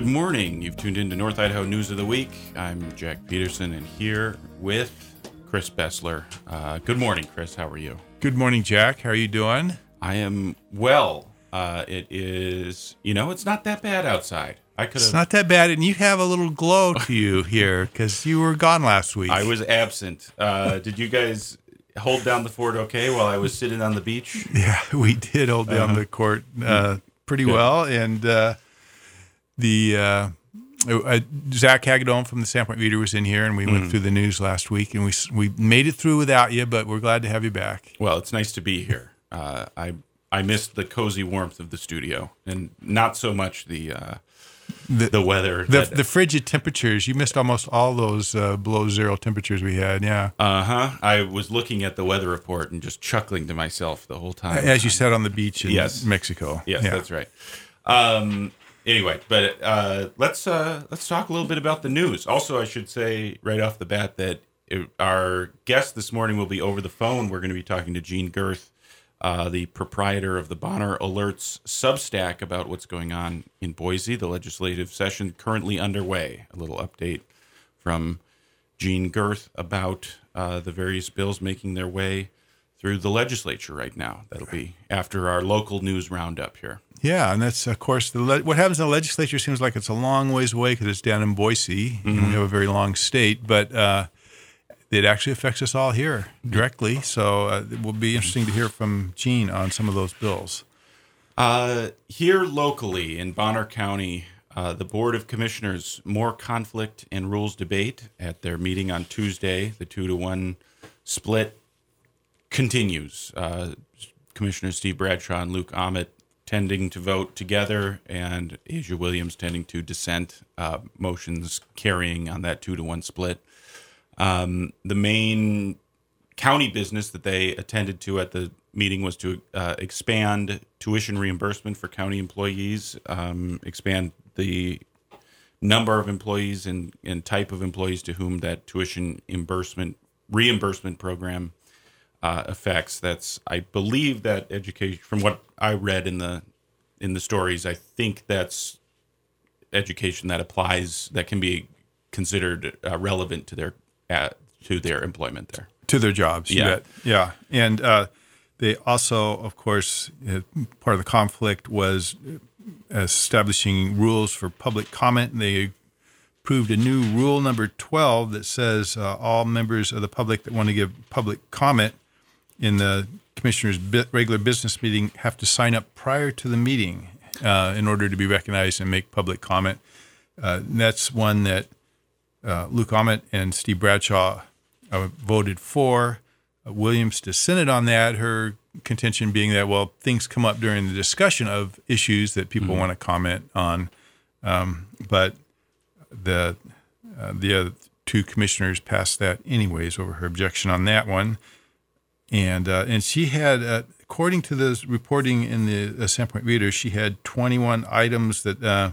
Good morning. You've tuned in to North Idaho News of the Week. I'm Jack Peterson and here with Chris Bessler. Uh, good morning, Chris. How are you? Good morning, Jack. How are you doing? I am well. Uh, it is, you know, it's not that bad outside. I could It's not that bad, and you have a little glow to you here because you were gone last week. I was absent. Uh, did you guys hold down the fort okay while I was sitting on the beach? Yeah, we did hold down the court uh, pretty Good. well, and uh, the uh, uh, Zach Hagadone from the Sandpoint Reader was in here, and we went through the news last week, and we we made it through without you, but we're glad to have you back. Well, it's nice to be here. Uh, I I missed the cozy warmth of the studio, and not so much the uh, The- the weather. The, the frigid temperatures, you missed almost all those uh, below zero temperatures we had. Yeah, uh huh. I was looking at the weather report and just chuckling to myself the whole time. as you sat on the beach in Yes. Mexico. Yes, yeah. that's right. Um, anyway, but uh, let's uh, let's talk a little bit about the news. Also, I should say right off the bat that it, our guest this morning will be over the phone. We're going to be talking to Gene Girth, uh, the proprietor of the Bonner Alerts Substack, about what's going on in Boise. The legislative session currently underway. A little update from Gene Girth about uh, the various bills making their way through the legislature right now. That'll be after our local news roundup here. Yeah, and that's of course the le- what happens in the legislature seems like it's a long ways away because it's down in Boise and we have a very long state, but uh, it actually affects us all here directly. So uh, it will be interesting to hear from Gene on some of those bills. Uh, here locally in Bonner County, uh, the Board of Commissioners more conflict and rules debate at their meeting on Tuesday. The two to one split continues. Uh, Commissioner Steve Bradshaw and Luke Omodt tending to vote together, and Asia Williams tending to dissent. Uh, motions carrying on that two to one split. Um, the main county business that they attended to at the meeting was to uh, expand tuition reimbursement for county employees, um, expand the number of employees and, and type of employees to whom that tuition reimbursement reimbursement program uh, affects. That's I believe that education from what I read in the in the stories. I think that's education that applies that can be considered uh, relevant to their uh, to their employment there. to their jobs. Yeah. yeah, and uh, they also, of course, uh, part of the conflict was uh, establishing rules for public comment. They approved a new rule number twelve that says uh, all members of the public that want to give public comment in the commissioner's regular business meeting have to sign up prior to the meeting uh, in order to be recognized and make public comment. Uh, that's one that uh, Luke Omodt and Steve Bradshaw uh, voted for. Uh, Williams dissented on that. Her contention being that well, things come up during the discussion of issues that people want to comment on, um, but the uh, the other two commissioners passed that anyways over her objection on that one, and uh, and she had. Uh, According to the reporting in the uh, Sandpoint Reader, she had 21 items that uh,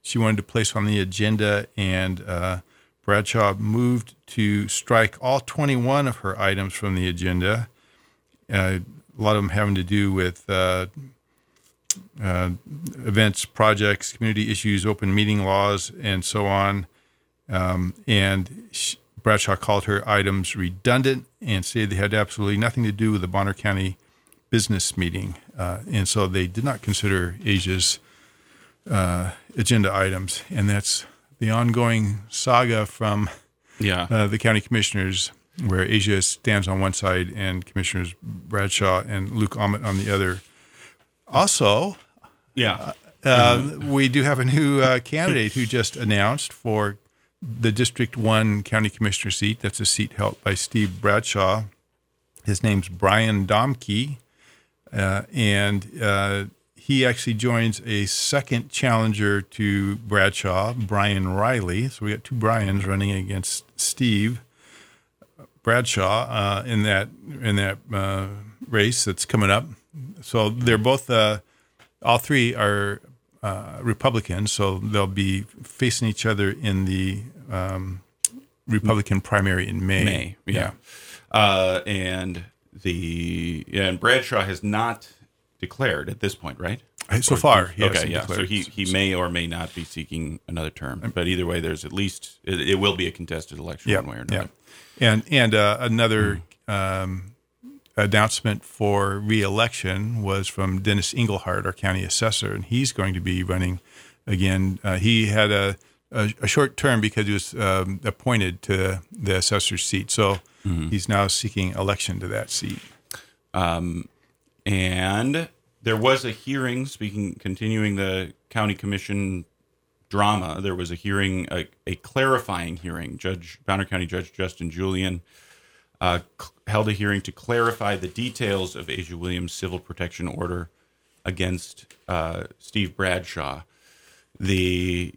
she wanted to place on the agenda, and uh, Bradshaw moved to strike all 21 of her items from the agenda. Uh, a lot of them having to do with events, projects, community issues, open meeting laws, and so on. Um, and sh Bradshaw called her items redundant and said they had absolutely nothing to do with the Bonner County business meeting. Uh, and so they did not consider Asia's uh, agenda items. And that's the ongoing saga from Yeah. uh, the county commissioners, where Asia stands on one side and Commissioners Bradshaw and Luke Omodt on the other. Also, yeah. uh, we do have a new uh, candidate who just announced for the District 1 County Commissioner seat. That's a seat held by Steve Bradshaw. His name's Brian Domke. Uh, and uh, he actually joins a second challenger to Bradshaw, Brian Riley. So we got two Brians running against Steve Bradshaw uh, in that in that uh, race that's coming up. So they're both uh, all three are uh, Republicans, so they'll be facing each other in the um, Republican primary in May. May. Yeah. Uh, and the yeah, and Bradshaw has not declared at this point, right? So Or- far, he okay, yeah. So he, he may or may not be seeking another term, but either way, there's at least it, it will be a contested election one way or another. Yeah. And and uh, another um, announcement for reelection was from Dennis Engelhardt, our county assessor, and he's going to be running again. Uh, he had a, a, a short term because he was um, appointed to the assessor's seat, so he's now seeking election to that seat. And there was a hearing. Speaking, continuing the county commission drama, there was a hearing, a, a clarifying hearing. Judge Bonner County Judge Justin Julian uh, held a hearing to clarify the details of Asia Williams' civil protection order against uh, Steve Bradshaw. The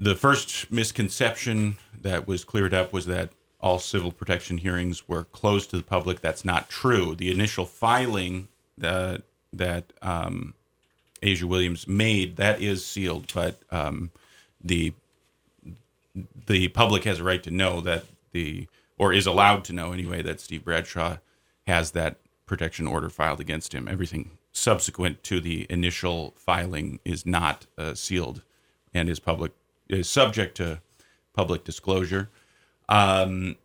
the first misconception that was cleared up was that all civil protection hearings were closed to the public. That's not true. The initial filing uh, that um, Asia Williams made that is sealed, but um, the the public has a right to know that the or is allowed to know anyway that Steve Bradshaw has that protection order filed against him. Everything subsequent to the initial filing is not uh, sealed and is public is subject to public disclosure. Um,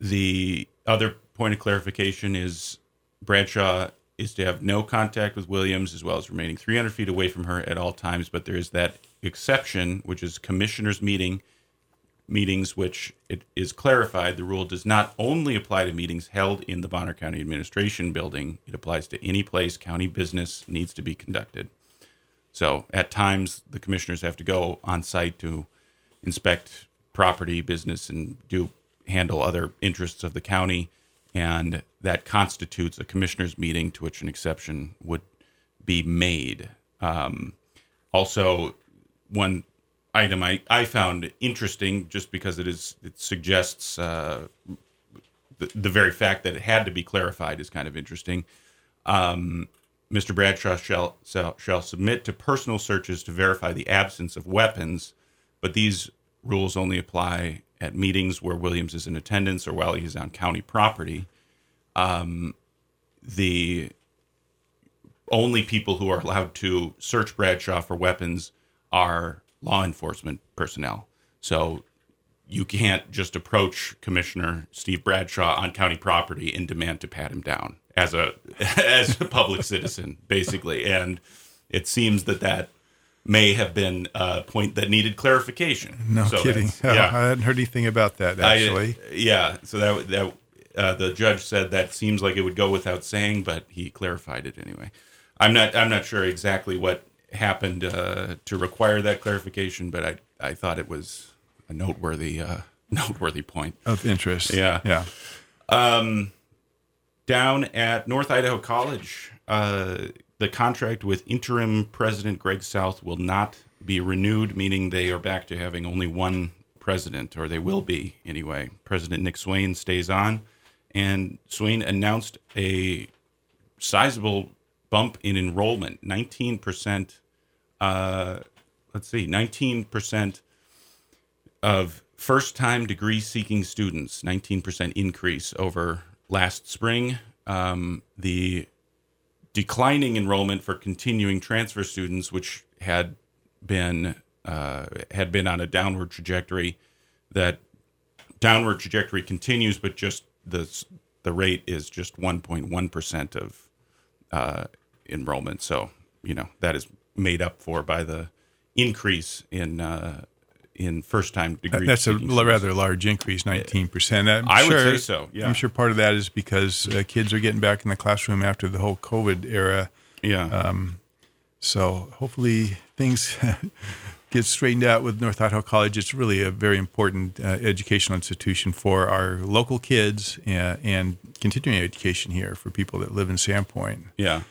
the other point of clarification is Bradshaw is to have no contact with Williams as well as remaining 300 feet away from her at all times. But there is that exception, which is commissioners' meeting meetings, which it is clarified the rule does not only apply to meetings held in the Bonner County Administration Building, it applies to any place county business needs to be conducted. So at times, the commissioners have to go on site to inspect property, business, and do handle other interests of the county, and that constitutes a commissioners' meeting to which an exception would be made. Um, also, one item I, I found interesting, just because it is it suggests uh, the, the very fact that it had to be clarified is kind of interesting. Um, Mr. Bradshaw shall, shall shall submit to personal searches to verify the absence of weapons, but these rules only apply at meetings where Williams is in attendance or while he is on county property. Um, the only people who are allowed to search Bradshaw for weapons are law enforcement personnel. So you can't just approach Commissioner Steve Bradshaw on county property and demand to pat him down as a as a public citizen, basically. And it seems that that may have been a point that needed clarification. No So kidding. Oh, Yeah, I hadn't heard anything about that I- actually. yeah. So that that uh, the judge said that seems like it would go without saying, but he clarified it anyway. I'm not I'm not sure exactly what happened uh, to require that clarification, but I I thought it was a noteworthy uh, noteworthy point. of interest. Yeah. Yeah. Down at North Idaho College, uh, the contract with interim president Greg South will not be renewed, meaning they are back to having only one president, or they will be anyway. President Nick Swayne stays on, and Swayne announced a sizable bump in enrollment 19%. Uh, let's see, 19% of first time degree seeking students, 19% increase over last spring. Um, the declining enrollment for continuing transfer students, which had been uh, had been on a downward trajectory, that downward trajectory continues, but just the the rate is just 1.1 percent of uh, enrollment. So you know that is made up for by the increase in uh, in first time degree. That's a seeking l- students. rather large increase, nineteen percent. I would say so, yeah. I'm sure part of that is because uh, kids are getting back in the classroom after the whole COVID era. yeah. Um, So hopefully things get straightened out with North Idaho College. It's really a very important uh, educational institution for our local kids and, and continuing education here for people that live in Sandpoint. Yeah.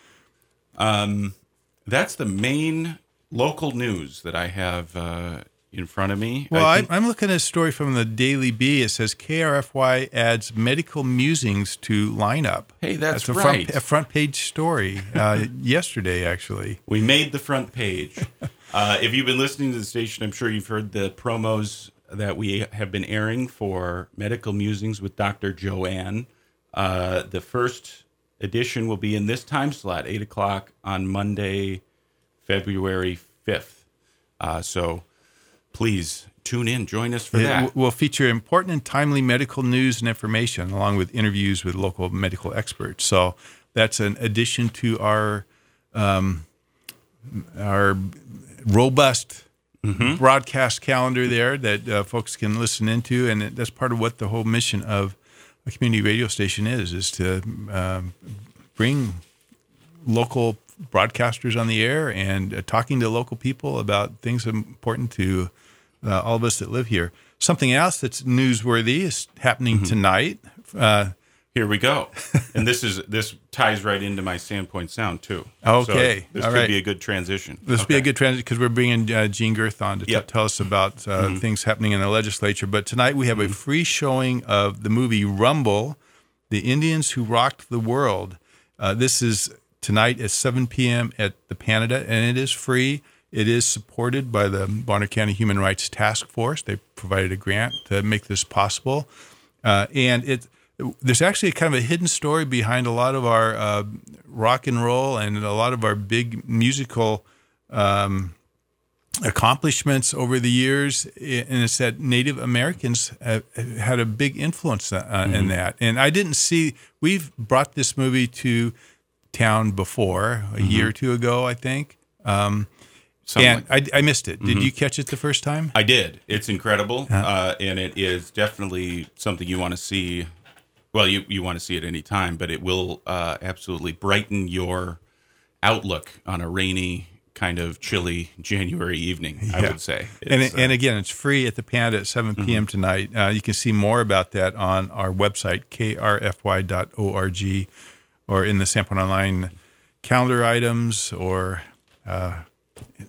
Um, that's the main local news that I have uh, in front of me. Well, I I'm looking at a story from the Daily Bee. It says KRFY adds medical musings to lineup. Hey, that's a right. Front, a front page story uh, yesterday, actually. we made the front page. uh, if you've been listening to the station, I'm sure you've heard the promos that we have been airing for Medical Musings with Dr. Joanne. Uh, the first edition will be in this time slot, 8 o'clock on Monday, February 5th. Uh, so please tune in, join us for It that. We'll feature important and timely medical news and information, along with interviews with local medical experts. So that's an addition to our um, our robust broadcast calendar there that uh, folks can listen into, and that's part of what the whole mission of a community radio station is: is to um, bring local broadcasters on the air and uh, talking to local people about things important to uh, all of us that live here. Something else that's newsworthy is happening tonight. Uh, Here we go. and this is this ties right into my Sandpoint Sound too. Okay. So this All could right. be a good transition. this will be a good transition because we're bringing uh, Gene Girth on to t- tell us about uh, things happening in the legislature. But tonight we have a free showing of the movie Rumble, The Indians Who Rocked the World. Uh, this is tonight at 7 p.m. at the Panida, and it is free. It is supported by the Bonner County Human Rights Task Force. They provided a grant to make this possible. Uh, and it there's actually kind of a hidden story behind a lot of our uh, rock and roll and a lot of our big musical um, accomplishments over the years, and it's that Native Americans have, had a big influence uh, in that. And I didn't see we've brought this movie to town before a year or two ago, I think, Something and I, I missed it. Did you catch it the first time? I did. It's incredible, Uh-huh. uh, and it is definitely something you want to see. Well, you you want to see it any time, but it will uh, absolutely brighten your outlook on a rainy, kind of chilly January evening. I would say, and It's, and again, it's free at the Panida at 7 p.m. tonight. Uh, you can see more about that on our website, krfy.org, or in the Sandpoint Online calendar items or uh,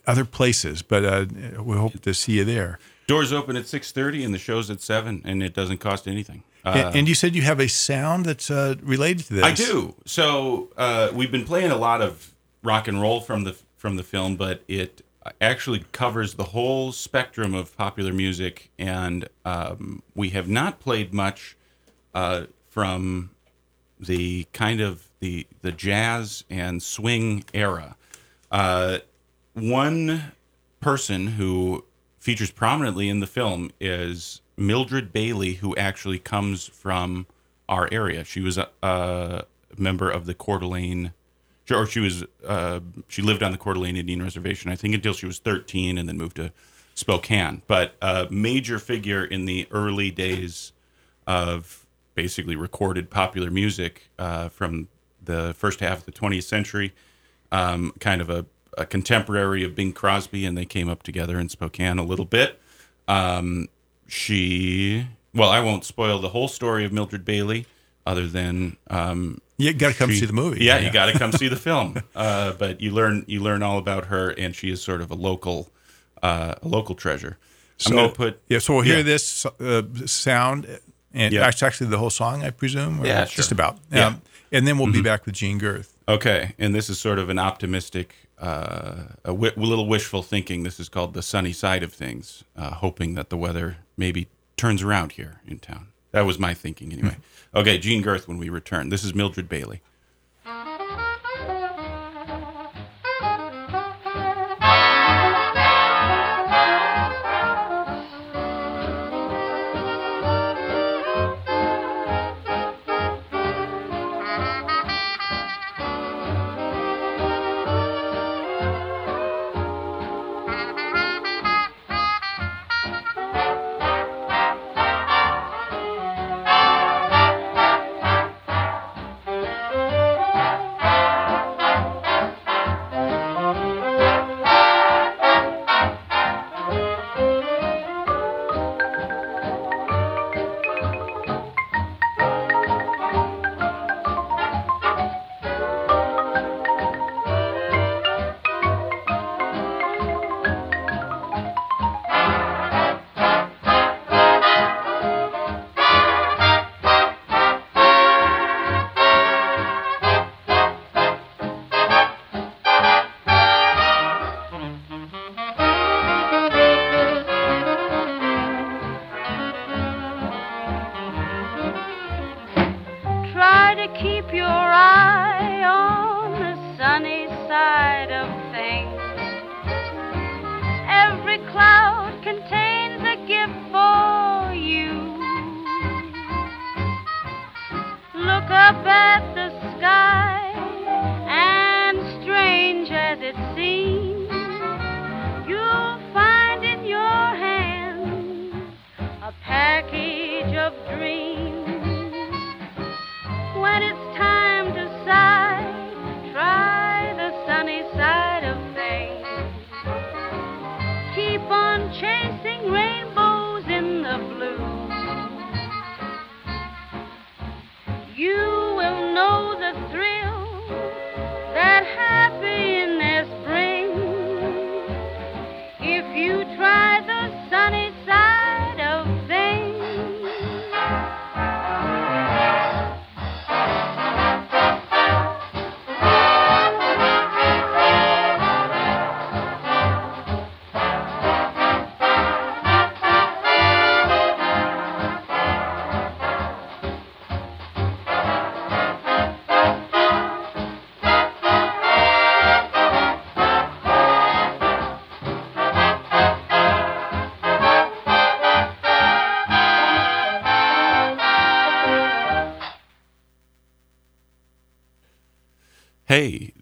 other places. But uh, we hope to see you there. doors open at six thirty, and the show's at seven, and it doesn't cost anything. Uh, and, you said you have a sound that's uh, related to this. I do. So uh, we've been playing a lot of rock and roll from the from the film, but it actually covers the whole spectrum of popular music, and um, we have not played much uh, from the kind of the the jazz and swing era. Uh, one person who features prominently in the film is Mildred Bailey, who actually comes from our area. She was a, a member of the Coeur d'Alene, or she was uh, she lived on the Coeur d'Alene Indian Reservation, I think, until she was 13, and then moved to Spokane. But a major figure in the early days of basically recorded popular music uh, from the first half of the 20th century, um, kind of a, a contemporary of Bing Crosby, and they came up together in Spokane a little bit. Um, she, well, I won't spoil the whole story of Mildred Bailey, other than um, You got to come she- see the movie. Yeah, you got to come see the film. Uh, but you learn you learn all about her, and she is sort of a local uh, a local treasure. To put Yeah, so we'll hear Yeah. this uh, sound, and Yeah. actually the whole song, I presume. or Yeah, just about. Yeah. Um, and then we'll be back with Gene Girth. Okay, and this is sort of an optimistic, uh, a little wishful thinking. This is called the sunny side of things, uh, hoping that the weather maybe turns around here in town. That was my thinking anyway. Hmm. okay, Gene Girth when we return. This is Mildred Bailey.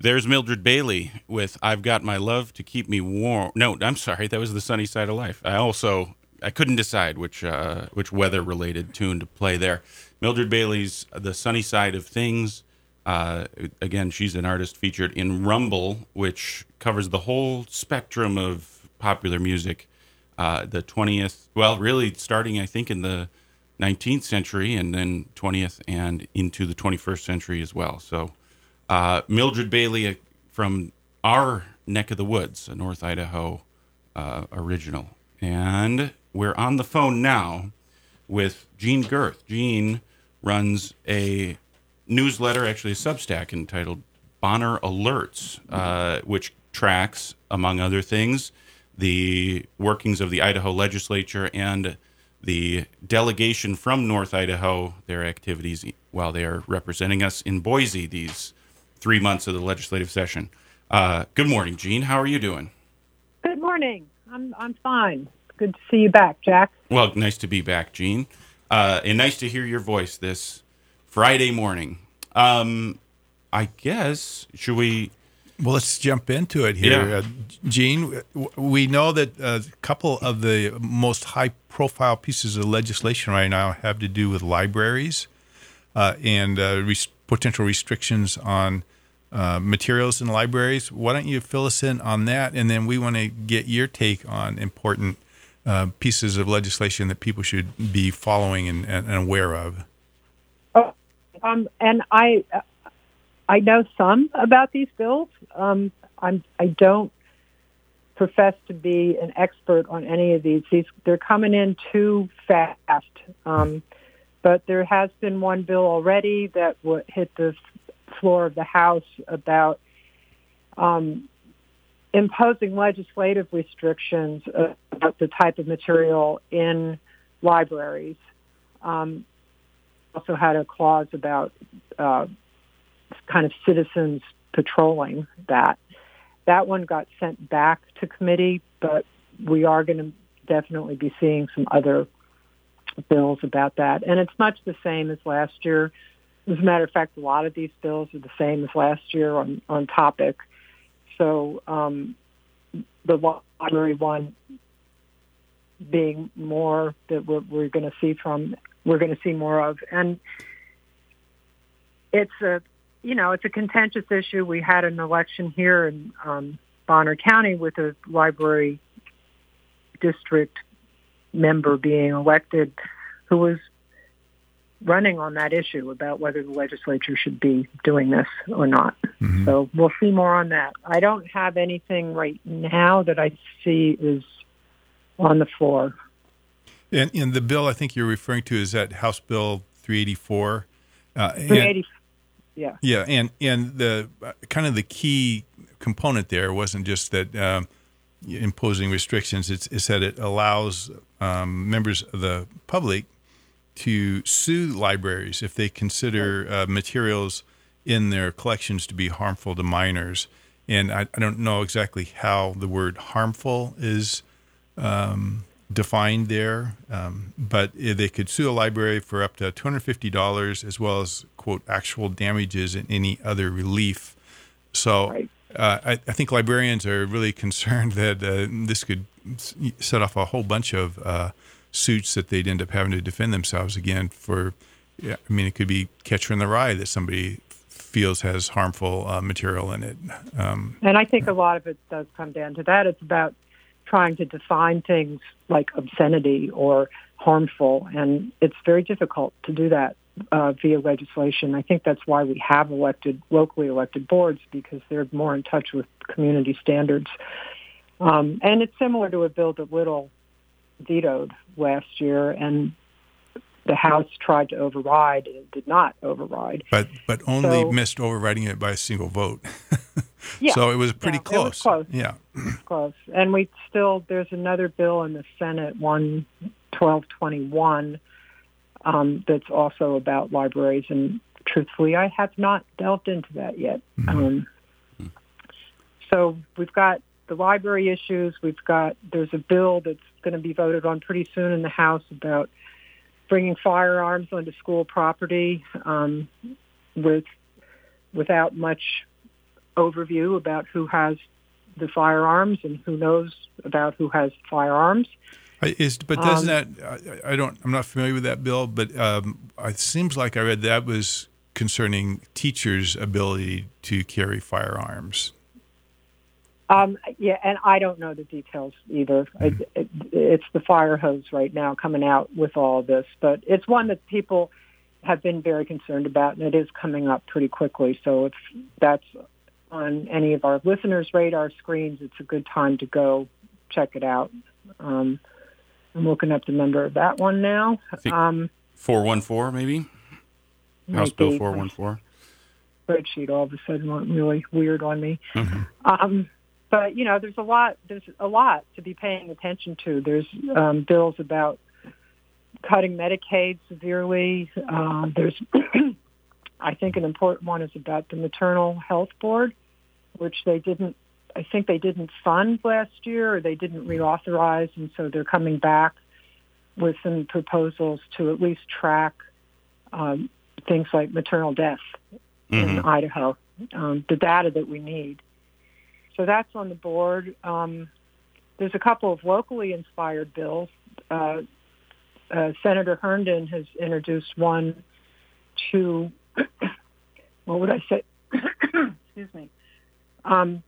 There's Mildred Bailey with I've Got My Love to Keep Me Warm. No, I'm sorry, that was The Sunny Side of Life. I also I couldn't decide which uh, which weather related tune to play there. Mildred Bailey's The Sunny Side of Things. Uh, again, she's an artist featured in Rumble, which covers the whole spectrum of popular music. Uh, the 20th, well, really starting, I think, in the 19th century and then 20th and into the 21st century as well. So, uh, Mildred Bailey uh, from our neck of the woods, a North Idaho uh, original. And we're on the phone now with Gene Girth. Gene runs a newsletter, actually a Substack entitled Bonner Alerts, uh, which tracks, among other things, the workings of the Idaho legislature and the delegation from North Idaho, their activities while they are representing us in Boise these three months of the legislative session. Uh, good morning, Gene. How are you doing? Good morning. I'm I'm fine. Good to see you back, Jack. Well, nice to be back, Gene, uh, and nice to hear your voice this Friday morning. Um, I guess should we? Well, let's jump into it here. Yeah. Uh, Gene, we know that a couple of the most high profile pieces of legislation right now have to do with libraries uh, and uh, res- potential restrictions on uh, materials in libraries. Why don't you fill us in on that? And then we want to get your take on important uh, pieces of legislation that people should be following and, and, and aware of. Oh, um, and I I know some about these bills. Um, I'm I don't profess to be an expert on any of these. These they're coming in too fast. Um, but there has been one bill already that w- hit the floor of the House about um, imposing legislative restrictions uh, about the type of material in libraries. Um, also had a clause about uh, kind of citizens patrolling that. That one got sent back to committee, but we are going to definitely be seeing some other bills about that. And it's much the same as last year. As a matter of fact, a lot of these bills are the same as last year on, on topic. So um, the library one being more that we're, we're going to see from, we're going to see more of. And it's a, you know, it's a contentious issue. We had an election here in um, Bonner County with a library district member being elected who was running on that issue about whether the legislature should be doing this or not. So we'll see more on that. I don't have anything right now that I see is on the floor. And, and the bill I think you're referring to is that House Bill 384. Uh, and- 380, yeah. Yeah, and and the uh, kind of the key component there wasn't just that um, imposing restrictions; it's, it's that it allows um, members of the public to sue libraries if they consider uh, materials in their collections to be harmful to minors. And I, I don't know exactly how the word "harmful" is um, defined there, um, but they could sue a library for up to $250 as well as, quote, actual damages and any other relief. So Right. uh, I, I think librarians are really concerned that uh, this could set off a whole bunch of uh, suits that they'd end up having to defend themselves again for. Yeah, I mean, it could be catcher in the rye that somebody feels has harmful uh, material in it. Um, And I think a lot of it does come down to that. It's about trying to define things like obscenity or harmful, and it's very difficult to do that uh, via legislation. I think that's why we have elected locally elected boards because they're more in touch with community standards. Um, and it's similar to a bill that Little vetoed last year, and the House tried to override and did not override. but but only So- missed overriding it by a single vote. Yeah. so it was pretty Yeah, it was close. close. Yeah. close. And we still there's another bill in the Senate, one twelve twenty one, um, that's also about libraries. And truthfully, I have not delved into that yet. Um, so we've got the library issues. We've got there's a bill that's going to be voted on pretty soon in the House about bringing firearms onto school property um, with without much overview about who has the firearms and who knows about who has firearms. I- Is but doesn't Um, that I, I don't I'm not familiar with that bill, but um, it seems like I read that was concerning teachers' ability to carry firearms. Um, yeah, and I don't know the details either. It, it, it's the fire hose right now coming out with all this, but it's one that people have been very concerned about, and it is coming up pretty quickly. So if that's on any of our listeners' radar screens, it's a good time to go check it out. Um, I'm looking up the number of that one now. Um, 414 maybe? House Bill 414. spreadsheet all of a sudden went really weird on me. Mhm. Um, but you know, there's a lot. There's a lot to be paying attention to. There's um, bills about cutting Medicaid severely. Uh, there's, I think, an important one is about the maternal health board, which they didn't. I think they didn't fund last year, or they didn't reauthorize, and so they're coming back with some proposals to at least track um, things like maternal death in Mhm. Idaho, um, the data that we need. So that's on the board. Um, there's a couple of locally inspired bills. Uh, uh, Senator Herndon has introduced one to, what would I say? Excuse me. Um,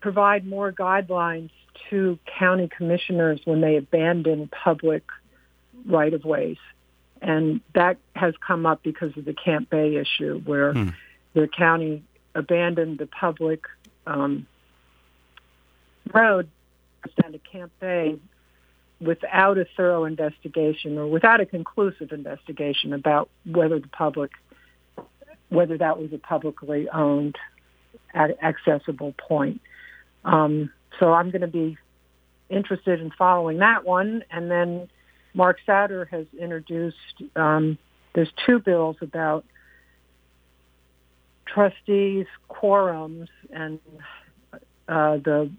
provide more guidelines to county commissioners when they abandon public right of ways. And that has come up because of the Camp Bay issue, where Hmm. the county abandoned the public um, road down to Camp Bay without a thorough investigation or without a conclusive investigation about whether the public, whether that was a publicly owned, accessible point. Um, so I'm going to be interested in following that one, and then Mark Sauter has introduced. Um, there's two bills about trustees quorums and uh, the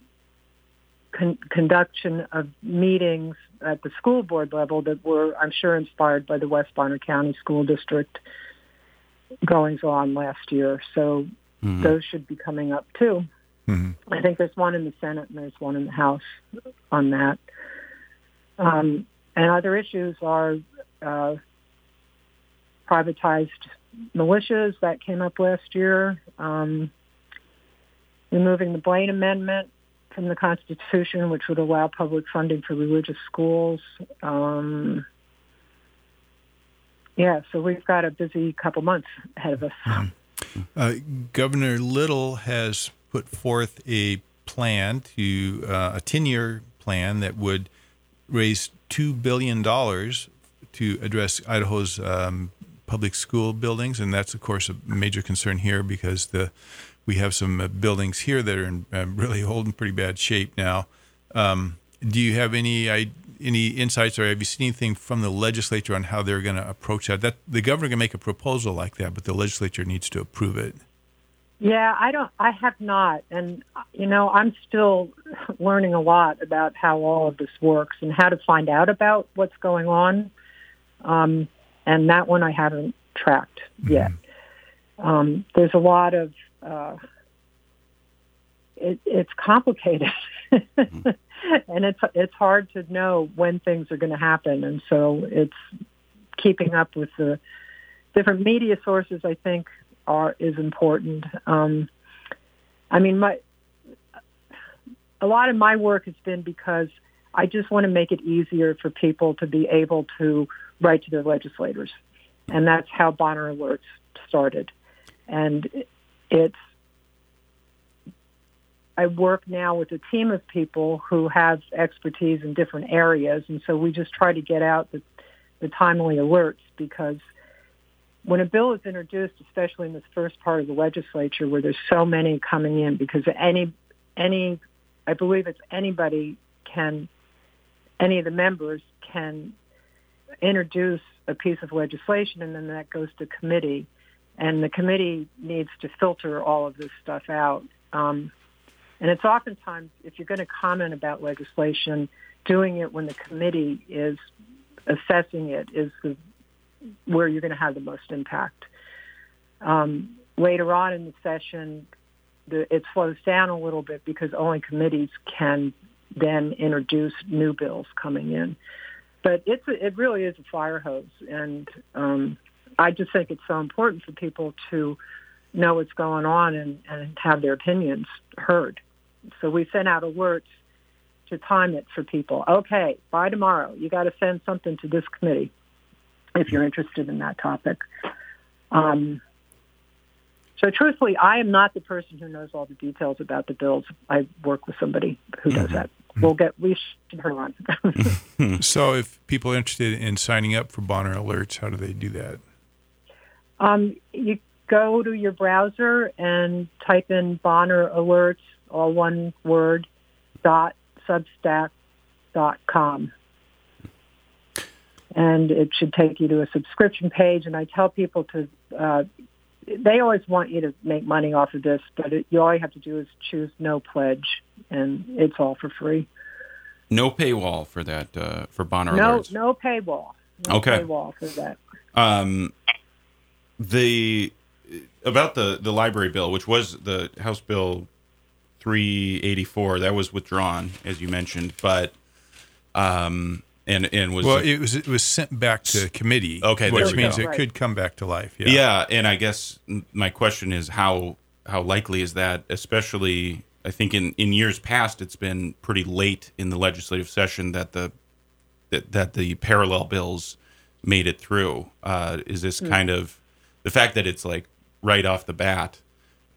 con- conduction of meetings at the school board level that were, I'm sure, inspired by the West Bonner County School District goings on last year. So Mhm. those should be coming up too. Mhm. I think there's one in the Senate and there's one in the House on that. Um, and other issues are uh, privatized militias that came up last year, um, removing the Blaine Amendment from the Constitution, which would allow public funding for religious schools. Um, yeah, so we've got a busy couple months ahead of us. Uh, Governor Little has put forth a plan to uh, a 10 year plan that would raise $2 billion to address Idaho's um, public school buildings. And that's, of course, a major concern here because the we have some uh, buildings here that are in uh, really old and pretty bad shape now. Um, do you have any I, any insights, or have you seen anything from the legislature on how they're going to approach that? That the governor can make a proposal like that, but the legislature needs to approve it. Yeah, I don't. I have not, and you know, I'm still learning a lot about how all of this works and how to find out about what's going on. Um, and that one I haven't tracked yet. Um, there's a lot of. Uh, it, it's complicated, and it's it's hard to know when things are going to happen, and so it's keeping up with the different media sources. I think are is important. Um, I mean, my a lot of my work has been because I just want to make it easier for people to be able to write to their legislators, and that's how Bonner Alerts started. And it's I work now with a team of people who have expertise in different areas, and so we just try to get out the, the timely alerts because when a bill is introduced, especially in this first part of the legislature where there's so many coming in, because any any I believe it's anybody can any of the members can introduce a piece of legislation and then that goes to committee and the committee needs to filter all of this stuff out. Um, and it's oftentimes, if you're going to comment about legislation, doing it when the committee is assessing it is the, where you're going to have the most impact. Um, later on in the session, the, it slows down a little bit because only committees can then introduce new bills coming in. But it's a, it really is a fire hose, and um, I just think it's so important for people to know what's going on and, and have their opinions heard. So we sent out alerts to time it for people. Okay, by tomorrow, you got to send something to this committee if you're interested in that topic. Um, so truthfully, I am not the person who knows all the details about the bills. I work with somebody who does that. We'll get we should her on. So, if people are interested in signing up for Bonner Alerts, how do they do that? Um, you go to your browser and type in Bonner Alerts, all one word, dot substack dot com. And it should take you to a subscription page. And I tell people to, uh, they always want you to make money off of this, but it, you all you have to do is choose no pledge, and it's all for free. No paywall for that uh, for Bonner No, alerts. no paywall. No Okay. paywall for that. Um, the about the the library bill, which was the House Bill 384, that was withdrawn as you mentioned, but um, and and was Well, it was it was sent back to committee. Okay, which means go. it Right. could come back to life. Yeah. yeah. and I guess my question is how how likely is that, especially. I think in, in years past, it's been pretty late in the legislative session that the that, that the parallel bills made it through. Uh, is this kind of the fact that it's like right off the bat?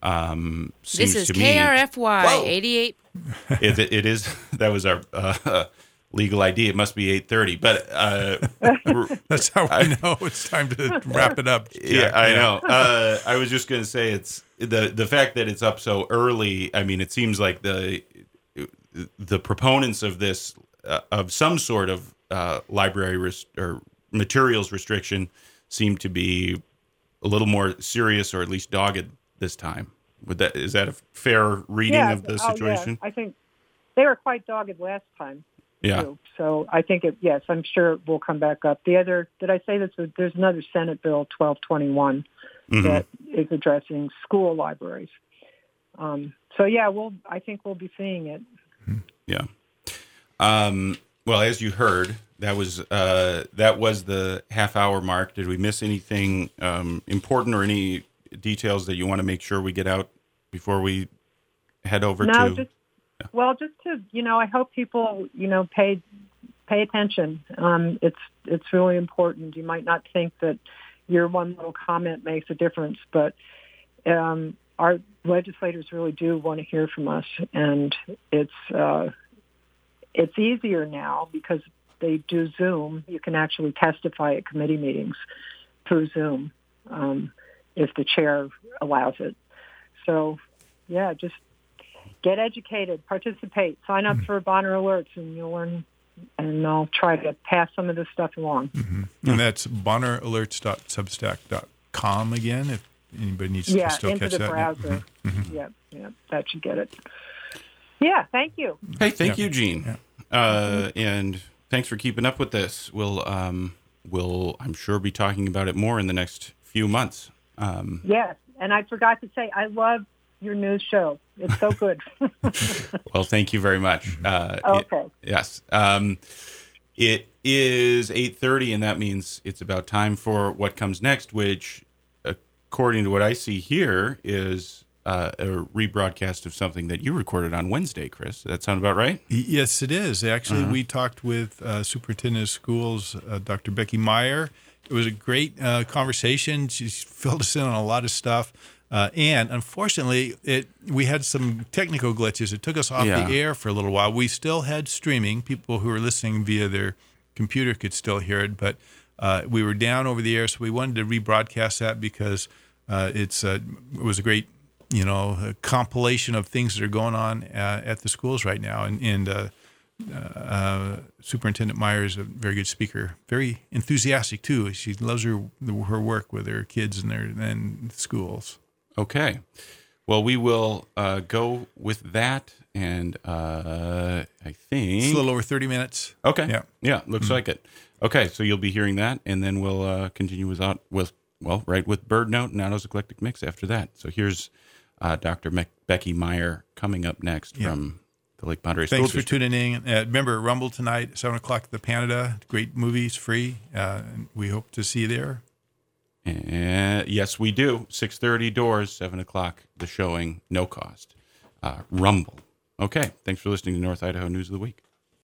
Um, seems This is to me KRFY Whoa. 88. it, it is that was our uh, legal ID. It must be eight thirty, but uh, That's how I know it's time to wrap it up. yeah, I know. Uh, I was just going to say it's the the fact that it's up so early. I mean, it seems like the the proponents of this uh, of some sort of uh, library res- or materials restriction seem to be a little more serious or at least dogged this time. Would that is that a fair reading of the oh, yeah. situation? I think they were quite dogged last time. Yeah. too. So I think it, yes, I'm sure it will come back up. The other, did I say this? There's another Senate Bill 1221 Mhm. that is addressing school libraries. Um, so yeah, we'll, I think we'll be seeing it. Yeah. Um, well, as you heard, that was uh, that was the half hour mark. Did we miss anything um, important or any details that you want to make sure we get out before we head over no, to? just, well, just to, you know, I hope people, you know, pay, pay attention. Um, it's, it's really important. You might not think that your one little comment makes a difference, but um, our legislators really do want to hear from us, and it's uh, it's easier now because they do Zoom. You can actually testify at committee meetings through Zoom um, if the chair allows it. So, yeah, just get educated, participate, sign up for Bonner Alerts, and you'll learn. And I'll try to pass some of this stuff along. And that's bonneralerts.substack.com again. If anybody needs Yeah, to still into catch the that. yeah. browser. Yeah, yeah, that should get it. Yeah, thank you. Hey, thank Yeah. you, Gene. Uh, and thanks for keeping up with this. We'll, um, we'll, I'm sure, be talking about it more in the next few months. Um, Yes, and I forgot to say I love your news show. It's so good. well, thank you very much. Uh, it- Okay. yes. Um, it is 8:30, and that means it's about time for what comes next, which, according to what I see here, is uh, a rebroadcast of something that you recorded on Wednesday, Chris. Does that sound about right? Yes, it is. Actually, Uh-huh. we talked with uh, Superintendent of Schools, uh, Dr. Becky Meyer. It was a great uh, conversation. She filled us in on a lot of stuff. Uh, and unfortunately, it we had some technical glitches. It took us off Yeah. the air for a little while. We still had streaming. People who were listening via their computer could still hear it, but uh, we were down over the air. So we wanted to rebroadcast that because uh, it's uh, it was a great you know a compilation of things that are going on uh, at the schools right now. And, and uh, uh, Superintendent Meyer is a very good speaker, very enthusiastic too. She loves her her work with her kids and their and schools. Okay. Well, we will uh, go with that, and uh, I think It's a little over thirty minutes. Okay. Yeah. Yeah. Looks like it. Okay. So you'll be hearing that, and then we'll uh, continue without with well, right with Bird Note and Otto's Eclectic Mix after that. So here's uh, Dr. Becky Meyer coming up next Yeah. from the Lake Pend Oreille School Thanks for District. tuning in. Uh, remember Rumble tonight, seven o'clock the Panida. Great movies, free. Uh, we hope to see you there. And yes, we do. Six thirty doors, seven o'clock. The showing, no cost. Uh, Rumble. Okay. Thanks for listening to North Idaho News of the Week.